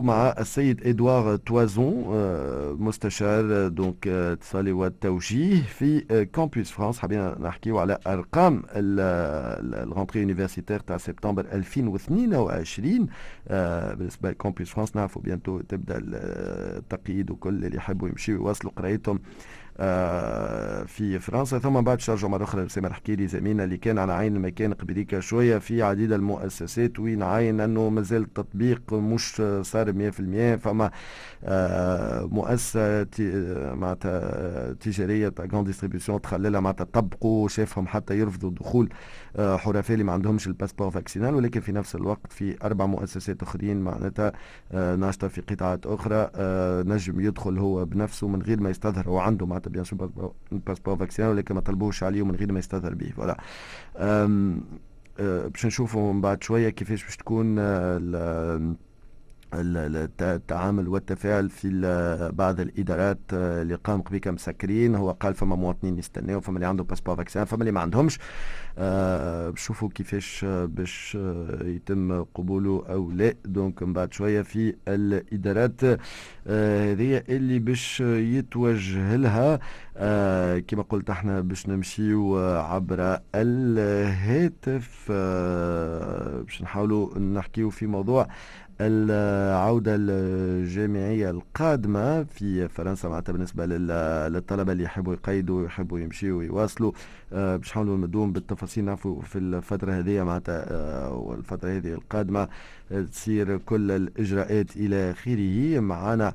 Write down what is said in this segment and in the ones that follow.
مع السيد إدوار توازون مستشار دونك اتصالي والتوجيه في كامبوس فرانس حابين نحكيو على أرقام الغونتري يونيفرسيتير تاع سبتمبر 2022 بالنسبة لكامبوس فرانس نعرفوا بيانتو تبدأ التقييد وكل اللي يحبوا يمشيوا يواصلوا قرايتهم. في فرنسا. ثم بعد شرجوا مرة أخرى سامر حكي لي زميلنا اللي كان على عين المكان قبليك شوية في عديد المؤسسات وين عاين أنه مازال التطبيق مش صار 100% فما مؤسسة معناتها تجارية ديستريبيسيون تخللها معناتها طبقوا شافهم حتى يرفضوا دخول حرفاء اللي ما عندهمش الباسبور فاكسينال. ولكن في نفس الوقت في أربع مؤسسات أخرين معناتها ناشطة في قطاعات أخرى نجم يدخل هو بنفسه من غير ما يستظهر هو عنده معناتها بيان سور باسبور فاكسينال ولكن ما طلبوش عليه من غير ما يستظهر به فوالا. باش نشوفوا من بعد شوية كيفاش باش تكون التعامل والتفاعل في بعض الإدارات اللي قام بك مسكرين هو قال فما مواطنين يستناو فما اللي عنده باسبور فاكسين فما اللي ما عندهمش. بشوفوا كيفاش باش يتم قبوله أو لا. دونك من بعد شوية في الإدارات هذه اللي باش يتوجه لها. كما قلت إحنا باش نمشيو عبر الهاتف. باش نحاولوا نحكيو في موضوع العودة الجامعية القادمة في فرنسا معناتها بالنسبة للطلبة اللي يحبوا يقيدوا ويحبوا يمشيوا ويواصلوا باش نحاولوا ندوم بالتفاصيل نعرفوا في الفترة هذه معناتها والفترة هذه القادمة تصير كل الإجراءات إلى آخره. معنا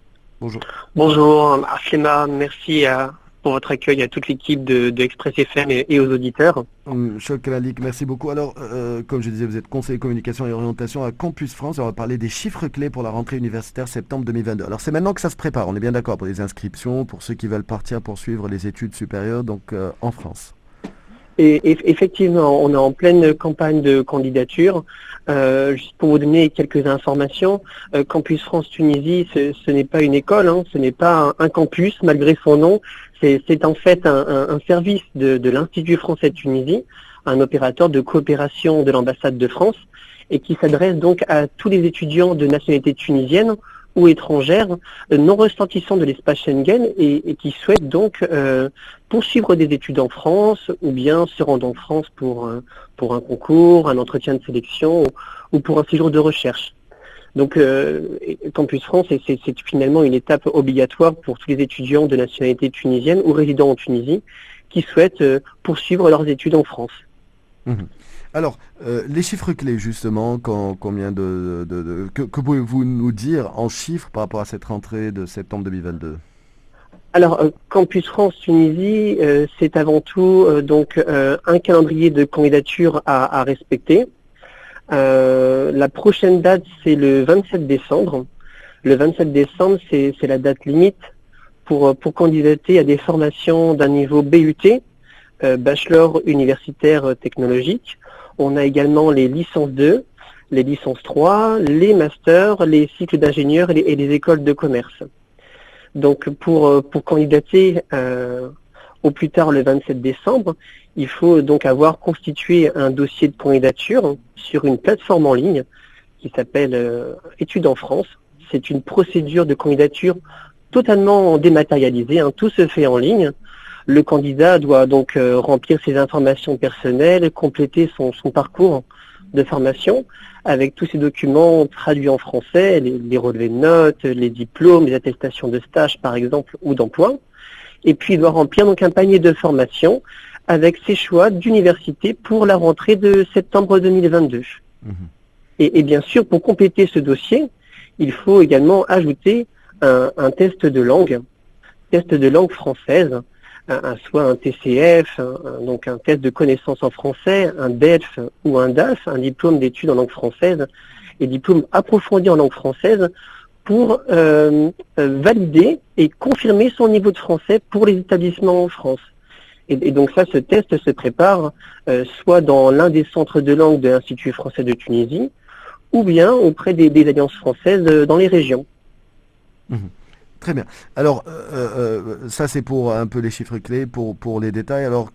Bonjour. Bonjour, merci à, pour votre accueil à toute l'équipe de, de, Express FM et, et aux auditeurs. Chokralik, merci beaucoup. Alors, euh, comme je disais, vous êtes conseiller communication et orientation à Campus France. On va parler des chiffres clés pour la rentrée universitaire septembre 2022. Alors, c'est maintenant que ça se prépare. On est bien d'accord pour les inscriptions, pour ceux qui veulent partir pour suivre les études supérieures, donc euh, en France. Effectivement, on est en pleine campagne de candidature. Euh, juste pour vous donner quelques informations, euh, Campus France Tunisie, ce, n'est pas une école, hein, ce n'est pas un, campus malgré son nom. C'est en fait un service de, de l'Institut français de Tunisie, un opérateur de coopération de l'ambassade de France, et qui s'adresse donc à tous les étudiants de nationalité tunisienne ou étrangères non ressentissants de l'espace Schengen et, qui souhaitent donc euh, poursuivre des études en France ou bien se rendre en France pour, euh, pour un concours, un entretien de sélection ou, ou pour un séjour de recherche. Donc euh, Campus France, c'est finalement une étape obligatoire pour tous les étudiants de nationalité tunisienne ou résidents en Tunisie qui souhaitent poursuivre leurs études en France. Mmh. Alors, euh, les chiffres clés, justement, combien de, que pouvez-vous nous dire en chiffres par rapport à cette rentrée de septembre 2022 alors, euh, Campus France Tunisie, euh, c'est avant tout donc un calendrier de candidature à, à respecter. la prochaine date, c'est le 27 décembre. Le 27 décembre, c'est la date limite pour, pour candidater à des formations d'un niveau BUT, bachelor universitaire technologique. On a également les licences 2, les licences 3, les masters, les cycles d'ingénieurs et, les écoles de commerce. Donc pour, pour candidater euh, au plus tard le 27 décembre, il faut donc avoir constitué un dossier de candidature sur une plateforme en ligne qui s'appelle euh, Études en France. C'est une procédure de candidature totalement dématérialisée, hein, tout se fait en ligne. Le candidat doit donc euh, remplir ses informations personnelles, compléter son, son, parcours de formation avec tous ces documents traduits en français, les, les, relevés de notes, les diplômes, les attestations de stage par exemple ou d'emploi. Et puis il doit remplir donc un panier de formation avec ses choix d'université pour la rentrée de septembre 2022. Mmh. Et, et, bien sûr, pour compléter ce dossier, il faut également ajouter un, un test de langue, test de langue française, soit un TCF, donc un test de connaissance en français, un DELF ou un DAF, un diplôme d'études en langue française. et diplômes approfondis en langue française pour valider et confirmer son niveau de français pour les établissements en France. Et, donc ça, ce test se prépare soit dans l'un des centres de langue de l'Institut français de Tunisie, ou bien auprès des, alliances françaises dans les régions. Mmh. Très bien. Alors, ça c'est pour un peu les chiffres clés, pour, pour les détails. Alors,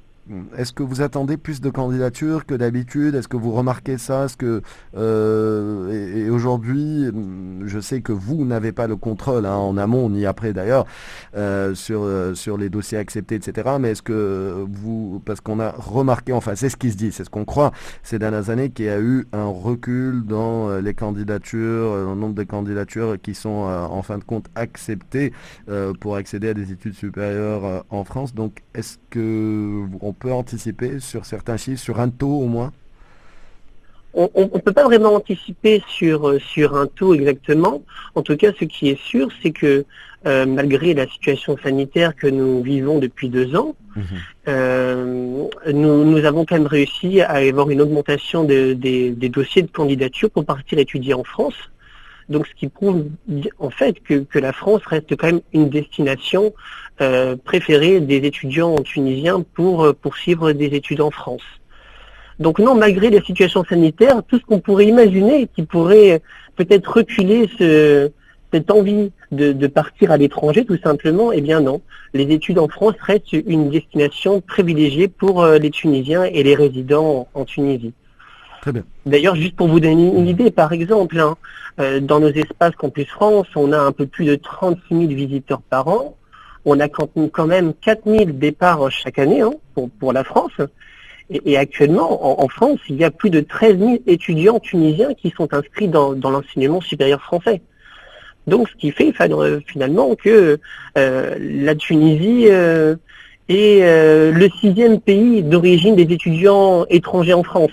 est-ce que vous attendez plus de candidatures que d'habitude? Est-ce que vous remarquez ça? Est-ce que euh, et, aujourd'hui, je sais que vous n'avez pas le contrôle hein, en amont ni après d'ailleurs euh, sur euh, sur les dossiers acceptés, etc. Mais est-ce que vous, parce qu'on a remarqué, enfin c'est ce qui se dit, c'est ce qu'on croit ces dernières années, qu'il y a eu un recul dans les candidatures, le nombre de candidatures qui sont en fin de compte acceptées pour accéder à des études supérieures en France. Donc, est-ce que peut anticiper sur certains chiffres, sur un taux au moins on ne peut pas vraiment anticiper sur, euh, sur un taux exactement. En tout cas, ce qui est sûr, c'est que euh, malgré la situation sanitaire que nous vivons depuis deux ans, mhm. euh, nous, avons quand même réussi à avoir une augmentation des dossiers de candidature pour partir étudier en France. Donc, ce qui prouve en fait que, la France reste quand même une destination euh, préférée des étudiants tunisiens pour euh, poursuivre des études en France. Donc non, malgré la situation sanitaire, tout ce qu'on pourrait imaginer qui pourrait peut-être reculer ce, cette envie de, partir à l'étranger, tout simplement, eh bien non. Les études en France restent une destination privilégiée pour euh, les Tunisiens et les résidents en, Tunisie. Très bien. D'ailleurs, juste pour vous donner une idée, par exemple, hein, dans nos espaces Campus France, on a un peu plus de 36 000 visiteurs par an on a quand même 4000 départs chaque année hein, pour, la France. Et, actuellement, en, France, il y a plus de 13 000 étudiants tunisiens qui sont inscrits dans, l'enseignement supérieur français. Donc, ce qui fait finalement que euh, la Tunisie euh, est euh, le sixième pays d'origine des étudiants étrangers en France.